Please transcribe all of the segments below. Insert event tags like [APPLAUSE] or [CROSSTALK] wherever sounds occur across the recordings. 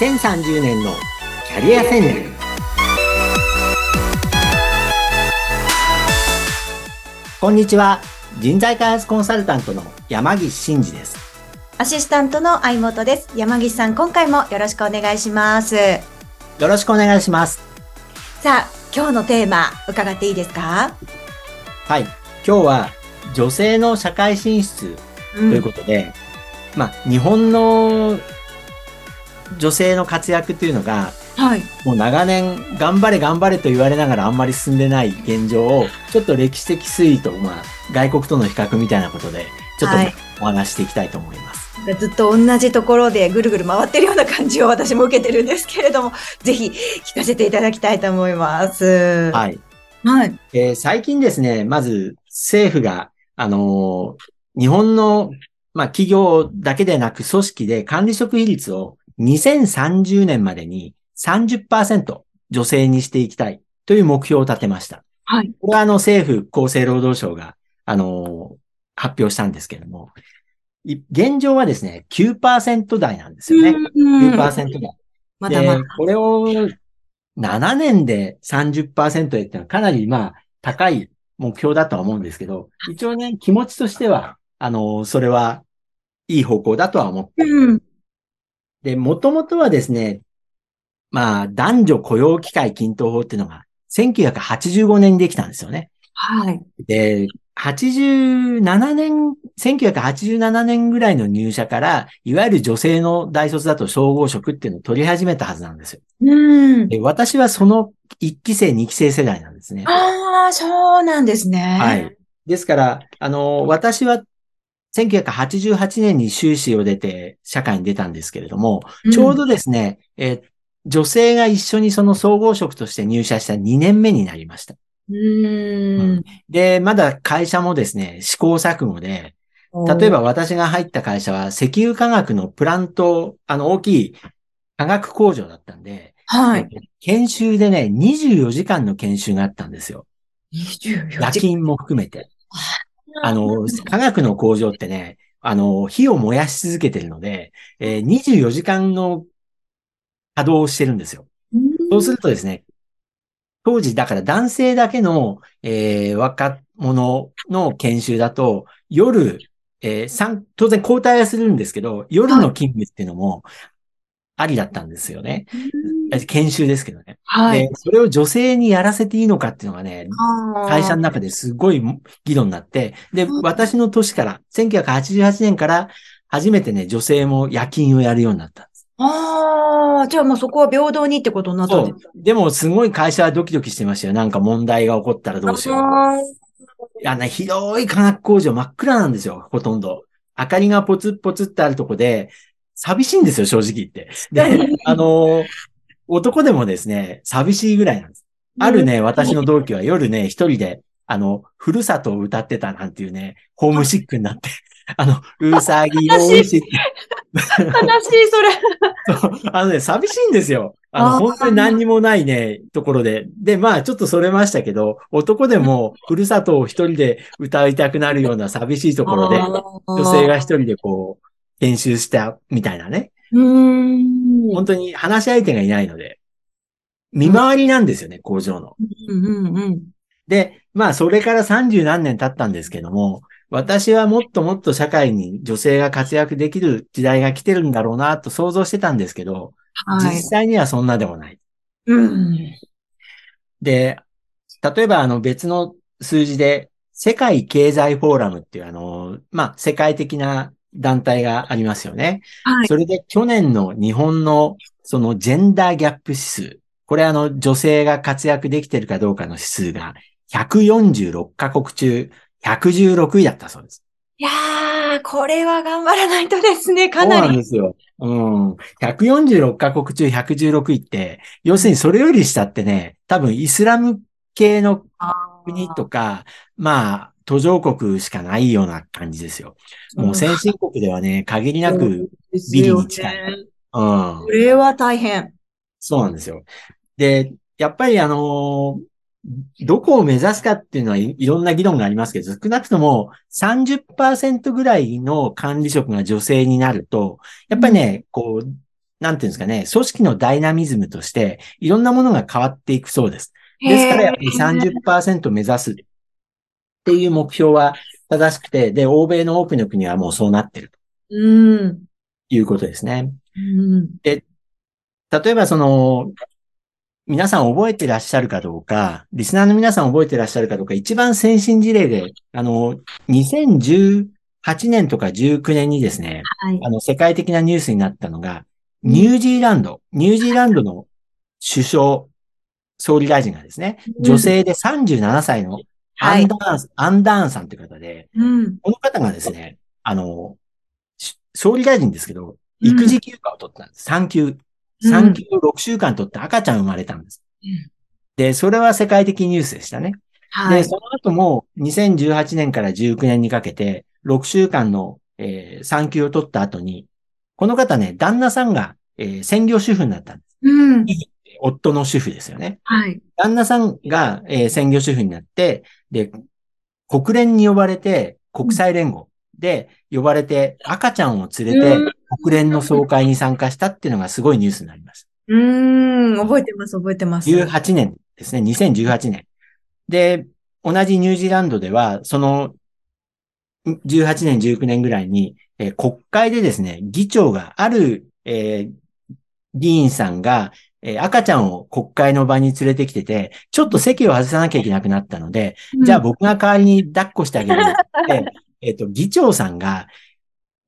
2030年のキャリア戦略。こんにちは。人材開発コンサルタントの山岸真嗣です。アシスタントの相本です。山岸さん今回もよろしくお願いします。よろしくお願いします。さあ今日のテーマ伺っていいですか？はい。今日は女性の社会進出ということで、うん、まあ日本の女性の活躍というのが、はい、もう長年頑張れ頑張れと言われながらあんまり進んでない現状をちょっと歴史的推移と、まあ、外国との比較みたいなことでちょっとお話していきたいと思います。はい、ずっと同じところでぐるぐる回ってるような感じを私も受けてるんですけれども、ぜひ聞かせていただきたいと思います。はい。はい。えー、最近ですね、まず政府が、あのー、日本の、まあ、企業だけでなく組織で管理職比率を2030年までに30%女性にしていきたいという目標を立てました。はい。これはあの政府厚生労働省が、あの、発表したんですけれども、現状はですね、9%台なんですよね。9%台。まだまだ。これを7年で30%へっていうのはかなりまあ高い目標だとは思うんですけど、一応ね、気持ちとしては、あの、それはいい方向だとは思ってで、もともとはですね、まあ、男女雇用機会均等法っていうのが、1985年にできたんですよね。はい。で、87年、1987年ぐらいの入社から、いわゆる女性の大卒だと総合職っていうのを取り始めたはずなんですよ。うん。で私はその1期生、2期生世代なんですね。ああ、そうなんですね。はい。ですから、あの、私は1988年に修士を出て社会に出たんですけれども、ちょうどですね、えー、女性が一緒にその総合職として入社した2年目になりました。うん、で、まだ会社もですね、試行錯誤で、例えば私が入った会社は石油化学のプラント、あの大きい化学工場だったんで、はい。研修でね、24時間の研修があったんですよ。24時間夜勤も含めて。あの、科学の工場ってね、あの、火を燃やし続けてるので、えー、24時間の稼働をしてるんですよ。そうするとですね、当時、だから男性だけの、えー、若者の研修だと、夜、えー、当然交代はするんですけど、夜の勤務っていうのもありだったんですよね。研修ですけどね。はい。で、それを女性にやらせていいのかっていうのがね、会社の中ですごい議論になって、で、私の年から、1988年から初めてね、女性も夜勤をやるようになったんです。ああ、じゃあもうそこは平等にってことになったんですかでもすごい会社はドキドキしてましたよ。なんか問題が起こったらどうしよう。いやね、広い化学工場真っ暗なんですよ、ほとんど。明かりがポツッポツってあるとこで、寂しいんですよ、正直言って。で、[LAUGHS] あの、男でもですね、寂しいぐらいなんです。あるね、私の同期は夜ね、一人で、あの、ふるさとを歌ってたなんていうね、ホームシックになって、[LAUGHS] あの、うさぎをし悲しい、それ。[LAUGHS] あのね、寂しいんですよ。あの、本当に何にもないね、ところで。で、まあ、ちょっとそれましたけど、男でも、ふるさとを一人で歌いたくなるような寂しいところで、女性が一人でこう、研修したみたいなね。うん。本当に話し相手がいないので、見回りなんですよね、工場の。うんうんうん、で、まあ、それから30何年経ったんですけども、私はもっともっと社会に女性が活躍できる時代が来てるんだろうなと想像してたんですけど、はい、実際にはそんなでもない。うん、で、例えばあの別の数字で、世界経済フォーラムっていうあの、まあ、世界的な団体がありますよね。はい。それで去年の日本のそのジェンダーギャップ指数。これあの女性が活躍できてるかどうかの指数が146カ国中116位だったそうです。いやー、これは頑張らないとですね、かなり。そうなんですよ。うん。146カ国中116位って、要するにそれより下ってね、多分イスラム系の国とか、まあ、途上国しかないような感じですよ。もう先進国ではね、限りなくビリに近い。ね、うん。これは大変。そうなんですよ。で、やっぱりあのどこを目指すかっていうのはいろんな議論がありますけど、少なくとも30%ぐらいの管理職が女性になると、やっぱりね、こう、なんていうんですかね、組織のダイナミズムとして、いろんなものが変わっていくそうです。ですから、やっぱり30%目指すっていう目標は正しくて、で、欧米の多くの国はもうそうなってると。うん。いうことですね。うん、で、例えばその、皆さん覚えてらっしゃるかどうか、リスナーの皆さん覚えてらっしゃるかどうか、一番先進事例で、あの、2018年とか19年にですね、はい、あの、世界的なニュースになったのが、ニュージーランド、ニュージーランドの首相、総理大臣がですね、女性で37歳のアンダーン、はい、アンダーンさんという方で、うん、この方がですね、あの、総理大臣ですけど、育児休暇を取ったんです。産休。産休を6週間取って赤ちゃん生まれたんです。うん、で、それは世界的ニュースでしたね。はい、で、その後も2018年から19年にかけて、6週間の、えー、産休を取った後に、この方ね、旦那さんが、えー、専業主婦になったんです。うん、夫の主婦ですよね。はい。旦那さんが、えー、専業主婦になって、で、国連に呼ばれて、国際連合で呼ばれて、赤ちゃんを連れて、国連の総会に参加したっていうのがすごいニュースになります。うん、覚えてます、覚えてます。18年ですね、2018年。で、同じニュージーランドでは、その、18年、19年ぐらいに、えー、国会でですね、議長がある、えー、議員さんが、えー、赤ちゃんを国会の場に連れてきてて、ちょっと席を外さなきゃいけなくなったので、うん、じゃあ僕が代わりに抱っこしてあげるって、[LAUGHS] えっと、議長さんが、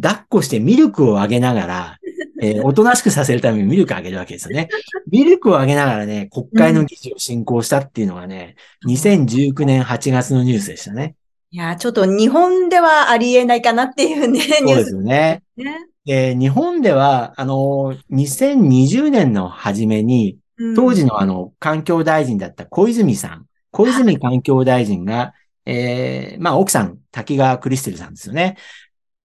抱っこしてミルクをあげながら、えー、おとなしくさせるためにミルクあげるわけですよね。ミルクをあげながらね、国会の議事を進行したっていうのがね、うん、2019年8月のニュースでしたね。いや、ちょっと日本ではありえないかなっていうね、そうですよね。ねで日本では、あの、2020年の初めに、当時のあの、環境大臣だった小泉さん、小泉環境大臣が、えー、まあ、奥さん、滝川クリステルさんですよね。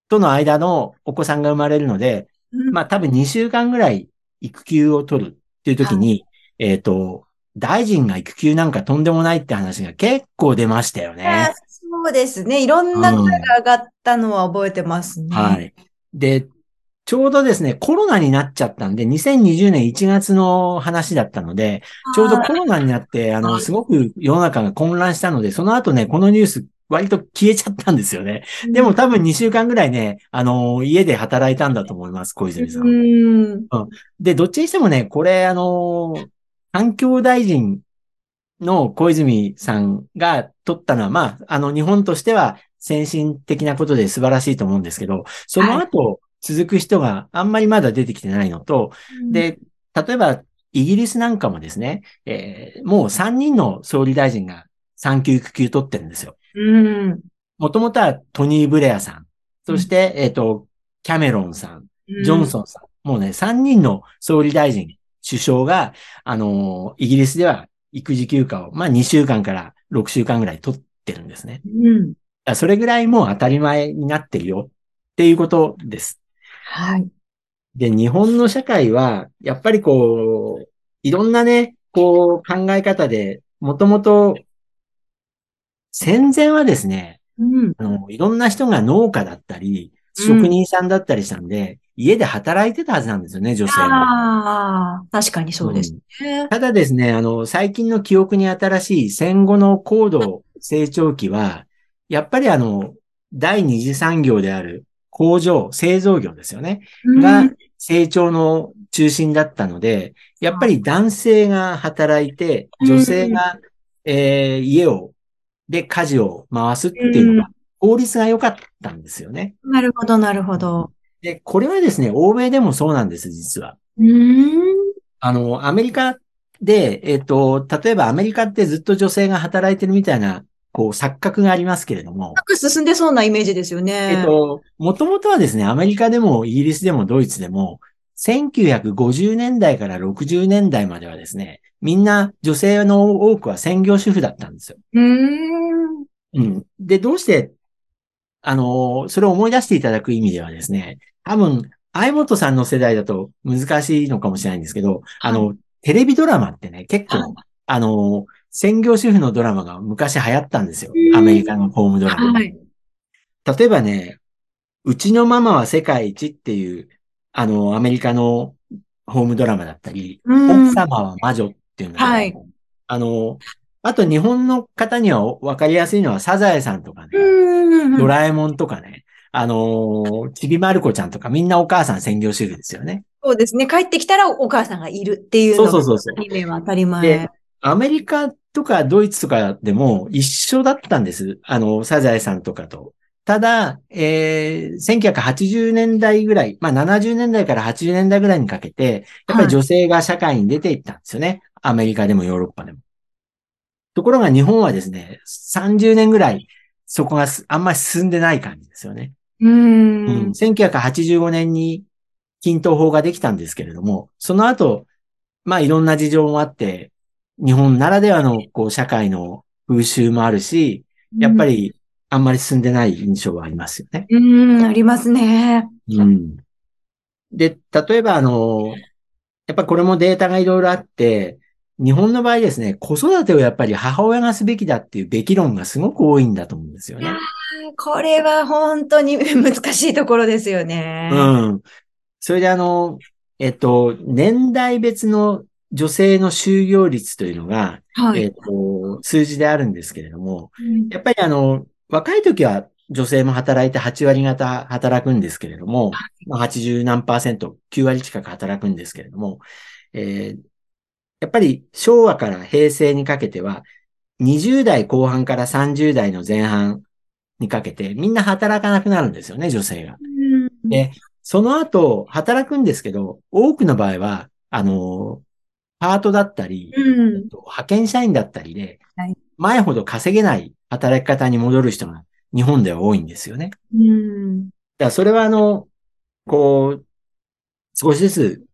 との間のお子さんが生まれるので、まあ、多分2週間ぐらい育休を取るっていう時に、えっ、と、大臣が育休なんかとんでもないって話が結構出ましたよね。そうですね。いろんな声が上がったのは覚えてますね。うん、はい。で、ちょうどですね、コロナになっちゃったんで、2020年1月の話だったので、ちょうどコロナになって、あの、すごく世の中が混乱したので、その後ね、このニュース、割と消えちゃったんですよね。でも多分2週間ぐらいね、あの、家で働いたんだと思います、小泉さん。うん、で、どっちにしてもね、これ、あの、環境大臣の小泉さんが取ったのは、まあ、あの、日本としては先進的なことで素晴らしいと思うんですけど、その後、はい続く人があんまりまだ出てきてないのと、うん、で、例えばイギリスなんかもですね、えー、もう3人の総理大臣が産休育休取ってるんですよ。もともとはトニー・ブレアさん、そして、うん、えっ、ー、と、キャメロンさん、ジョンソンさん、もうね、3人の総理大臣、首相が、あのー、イギリスでは育児休暇を、まあ2週間から6週間ぐらい取ってるんですね。うん、それぐらいもう当たり前になってるよっていうことです。はい。で、日本の社会は、やっぱりこう、いろんなね、こう考え方で、もともと、戦前はですね、うん、あの、いろんな人が農家だったり、職人さんだったりしたんで、うん、家で働いてたはずなんですよね、女性も。ああ、確かにそうです、うん、ただですね、あの、最近の記憶に新しい戦後の高度成長期は、やっぱりあの、第二次産業である工場、製造業ですよね。が成長の中心だったので、やっぱり男性が働いて、女性が、えー、家を、で家事を回すっていうのが、法律が良かったんですよね。なるほど、なるほど。で、これはですね、欧米でもそうなんです、実は。あの、アメリカで、えっ、ー、と、例えばアメリカってずっと女性が働いてるみたいなこう、錯覚がありますけれども。く進んでそうなイメージですよね。えっと、もともとはですね、アメリカでもイギリスでもドイツでも、1950年代から60年代まではですね、みんな女性の多くは専業主婦だったんですよ。うん。うん。で、どうして、あの、それを思い出していただく意味ではですね、多分、相本さんの世代だと難しいのかもしれないんですけど、はい、あの、テレビドラマってね、結構、あの、専業主婦のドラマが昔流行ったんですよ。アメリカのホームドラマ。はい、例えばね、うちのママは世界一っていう、あの、アメリカのホームドラマだったり、うん奥様は魔女っていうのが、はいあの、あと日本の方にはわかりやすいのはサザエさんとかね、うんドラえもんとかね、あのーちびまる子ちゃんとかみんなお母さん専業主婦ですよね。そうですね。帰ってきたらお母さんがいるっていうのが、そうそうそうそうアニメは当たり前で。アメリカとかドイツとかでも一緒だったんです。あの、サザエさんとかと。ただ、えー、1980年代ぐらい、まあ70年代から80年代ぐらいにかけて、やっぱり女性が社会に出ていったんですよね。アメリカでもヨーロッパでも。ところが日本はですね、30年ぐらいそこがすあんまり進んでない感じですよね。うん。うん、1985年に均等法ができたんですけれども、その後、まあいろんな事情もあって、日本ならではのこう社会の風習もあるし、やっぱりあんまり進んでない印象はありますよね。うん、ありますね。うん。で、例えばあの、やっぱこれもデータがいろいろあって、日本の場合ですね、子育てをやっぱり母親がすべきだっていうべき論がすごく多いんだと思うんですよね。これは本当に [LAUGHS] 難しいところですよね。うん。それであの、えっと、年代別の女性の就業率というのが、はい。えっと、数字であるんですけれども、うんやっぱりあの、若い時は女性も働いて8割方働くんですけれども、まあ、80何パーセント、9割近く働くんですけれども、えーやっぱり昭和から平成にかけては、20代後半から30代の前半にかけて、みんな働かなくなるんですよね、女性が。うんで、その後、働くんですけど、多くの場合は、あの、パートだったり、うんえっと派遣社員だったりではい、前ほど稼げない働き方に戻る人が日本では多いんですよね。うん。だからそれはあの、こう、少しずつ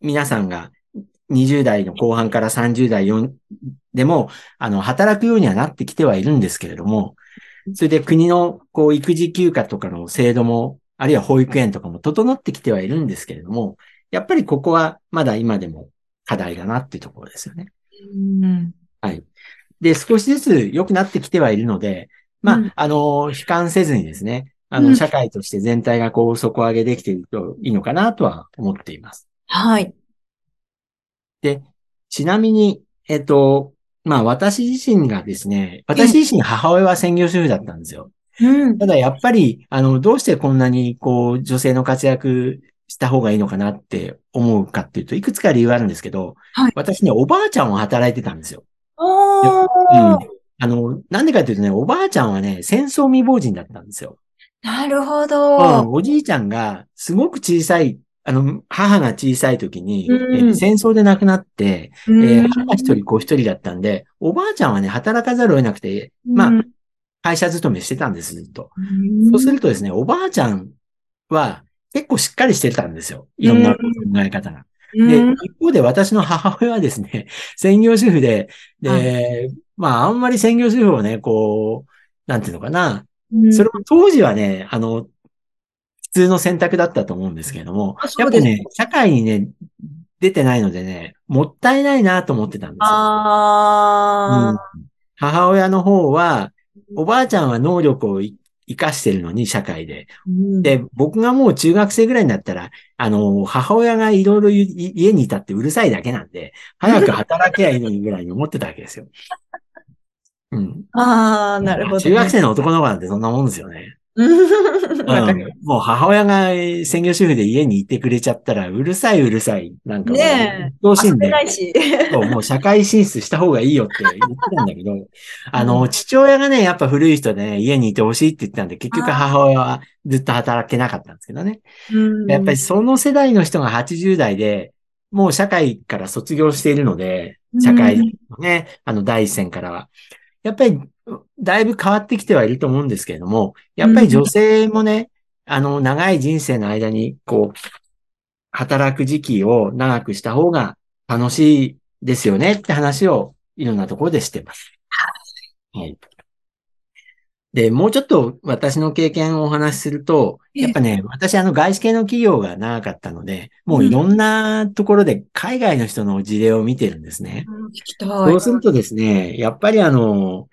皆さんが20代の後半から30代4でも、あの、働くようにはなってきてはいるんですけれども、それで国のこう育児休暇とかの制度も、あるいは保育園とかも整ってきてはいるんですけれども、やっぱりここはまだ今でも課題だなっていうところですよね。うんはい。で、少しずつ良くなってきてはいるので、まあ、うんあの、悲観せずにですね、あの、うん社会として全体がこう底上げできているといいのかなとは思っています。はい。で、ちなみに、えっと、まあ私自身がですね、私自身母親は専業主婦だったんですよ。うん。ただやっぱり、あの、どうしてこんなにこう女性の活躍した方がいいのかなって思うかっていうと、いくつか理由があるんですけど、はい私ね、おばあちゃんを働いてたんですよ。おうんー。あの、なんでかっていうとね、おばあちゃんはね、戦争未亡人だったんですよ。なるほうん、ど。おじいちゃんが、すごく小さい、あの、母が小さい時に、うんえー戦争で亡くなって、うんえー母一人子一人だったんで、おばあちゃんはね、働かざるを得なくて、まあ、うん会社勤めしてたんです、ずっと。うんそうするとですね、おばあちゃんは結構しっかりしてたんですよ。いろんな考え方が。で、うん一方で私の母親はですね、[LAUGHS] 専業主婦で、で、まあ、あんまり専業主婦をね、こう、なんていうのかな。それも当時はね、あの、普通の選択だったと思うんですけれどもやっぱね、社会にね、出てないのでね、もったいないなと思ってたんですよ。あうん母親の方は、おばあちゃんは能力をい活かしてるのに、社会で。ー。で、僕がもう中学生ぐらいになったら、あの、母親がいろいろ家にいたってうるさいだけなんで、早く働けばいいのにぐらいに思ってたわけですよ。うん。[LAUGHS] ああ、なるほど、ね。中学生の男の子なんてそんなもんですよね。もう母親が専業主婦で家にいてくれちゃったら、うるさいうるさい。なんかもう、ねえどしんでないし。もう社会進出した方がいいよって言ってたんだけど、[LAUGHS] あの、父親がね、やっぱ古い人でね、家にいてほしいって言ってたんで、結局母親はずっと働けなかったんですけどね。うんやっぱりその世代の人が80代で、もう社会から卒業しているので、社会のね、あの第一線からは。やっぱり、だいぶ変わってきてはいると思うんですけれども、やっぱり女性もね、あの、長い人生の間に、こう、働く時期を長くした方が楽しいですよねって話をいろんなところでしてます。はい。で、もうちょっと私の経験をお話しすると、ええやっぱね、私あの外資系の企業が長かったので、もういろんなところで海外の人の事例を見てるんですね。うん。そうするとですね、やっぱりあの、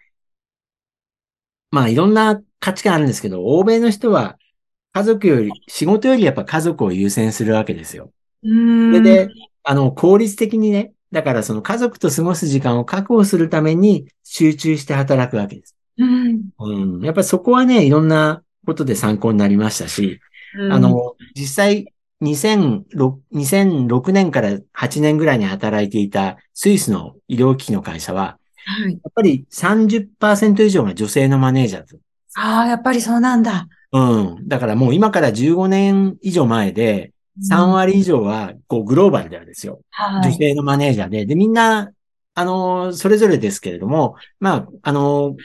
まあいろんな価値観あるんですけど、欧米の人は家族より、仕事よりやっぱ家族を優先するわけですよ。それで、あの、効率的にね、だからその家族と過ごす時間を確保するために集中して働くわけです。うん。うん。やっぱりそこはね、いろんなことで参考になりましたし、うん、あの、実際2006、2006年から8年ぐらいに働いていたスイスの医療機器の会社は、はい、やっぱり30%以上が女性のマネージャーああ、やっぱりそうなんだ。うん。だからもう今から15年以上前で、3割以上は、こう、グローバルではですよ。はい。女性のマネージャーで。で、みんな、あの、それぞれですけれども、まあ、あの、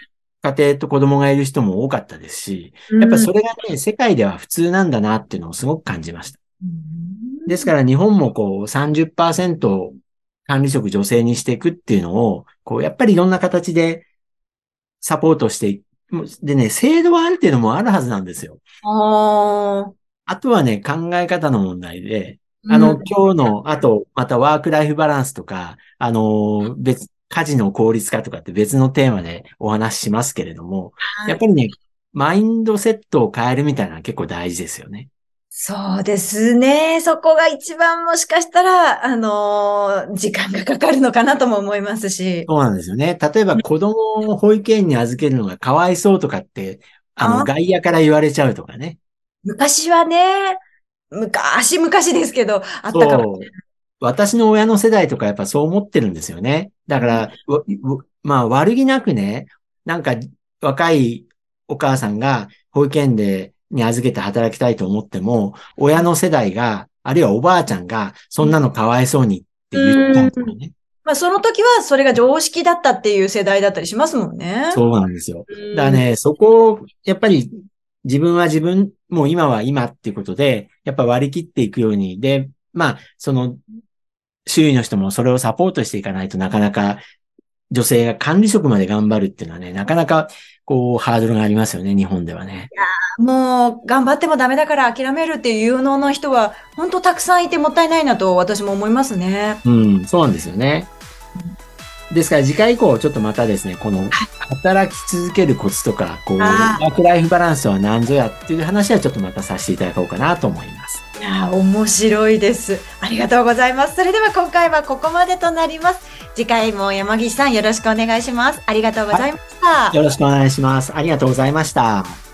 家庭と子供がいる人も多かったですし、やっぱそれがね、世界では普通なんだなっていうのをすごく感じました。ですから日本もこう30%管理職女性にしていくっていうのを、こう、やっぱりいろんな形でサポートしてでね、制度はある程度もあるはずなんですよ。ああとはね、考え方の問題で、あの、うん、今日の、あと、またワークライフバランスとか、あの、別、家事の効率化とかって別のテーマでお話ししますけれども、はい、やっぱりね、マインドセットを変えるみたいなのは結構大事ですよね。そうですね。そこが一番もしかしたら、あのー、時間がかかるのかなとも思いますし。そうなんですよね。例えば子供を保育園に預けるのがかわいそうとかって、あの、外野から言われちゃうとかね。昔はね、昔々ですけど、あったかも。私の親の世代とかやっぱそう思ってるんですよね。だから、まあ悪気なくね、なんか若いお母さんが保育園でに預けて働きたいと思っても、親の世代が、あるいはおばあちゃんが、そんなのかわいそうにって言ったとかね。まあ、その時はそれが常識だったっていう世代だったりしますもんね。そうなんですよ。だからね、そこを、やっぱり自分は自分、もう今は今っていうことで、やっぱ割り切っていくように。で、まあ、その、周囲の人もそれをサポートしていかないとなかなか女性が管理職まで頑張るっていうのはね、なかなかこう、ハードルがありますよね、日本ではね。もう、頑張ってもダメだから諦めるっていう有能な人は、本当たくさんいてもったいないなと私も思いますね。うん、そうなんですよね。ですから次回以降、ちょっとまたですね、この、働き続けるコツとか、こう、ワークライフバランスは何ぞやっていう話はちょっとまたさせていただこうかなと思います。いや、面白いです。ありがとうございます。それでは今回はここまでとなります。次回も山岸さんよろしくお願いします。ありがとうございました。よろしくお願いします。ありがとうございました。